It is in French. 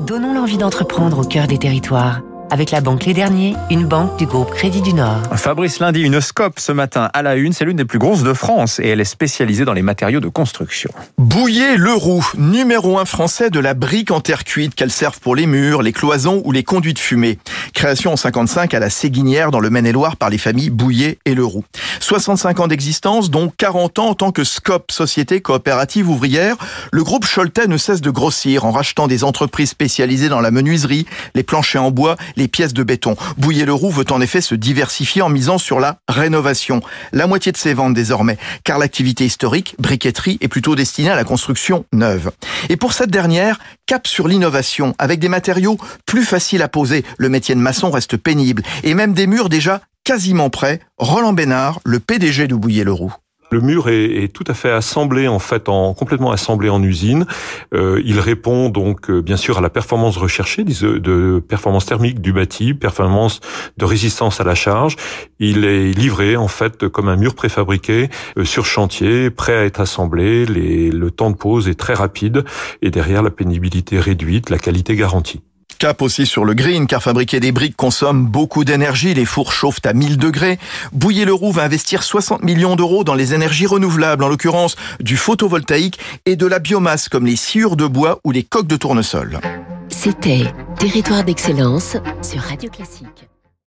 Donnons l'envie d'entreprendre au cœur des territoires avec la banque Les Derniers, une banque du groupe Crédit du Nord. Fabrice Lundi, une scope ce matin à la une, c'est l'une des plus grosses de France et elle est spécialisée dans les matériaux de construction. Bouiller Leroux, numéro un français de la brique en terre cuite qu'elle serve pour les murs, les cloisons ou les conduits de fumée. Création en 55 à la Séguinière dans le Maine-et-Loire par les familles Bouillet et Leroux. 65 ans d'existence, dont 40 ans en tant que SCOP, Société Coopérative Ouvrière, le groupe Choletais ne cesse de grossir en rachetant des entreprises spécialisées dans la menuiserie, les planchers en bois, les pièces de béton. Bouillet-Leroux veut en effet se diversifier en misant sur la rénovation. La moitié de ses ventes désormais, car l'activité historique, briqueterie, est plutôt destinée à la construction neuve. Et pour cette dernière, cap sur l'innovation, avec des matériaux plus faciles à poser. Le métier de maçon reste pénible, et même des murs déjà quasiment prêts. Roland Bénard, le PDG de Bouillet-Leroux. Le mur est, tout à fait assemblé en fait, en complètement assemblé en usine. Euh, il répond donc euh, bien sûr à la performance recherchée de, de, performance thermique du bâti, performance de résistance à la charge. Il est livré en fait comme un mur préfabriqué euh, sur chantier, prêt à être assemblé. Le temps de pose est très rapide et derrière la pénibilité réduite, la qualité garantie. Cap aussi sur le green, car fabriquer des briques consomme beaucoup d'énergie. Les fours chauffent à 1000 degrés. Bouillet-Leroux va investir 60 millions d'euros dans les énergies renouvelables, en l'occurrence du photovoltaïque et de la biomasse, comme les sciures de bois ou les coques de tournesol. C'était Territoire d'excellence sur Radio Classique.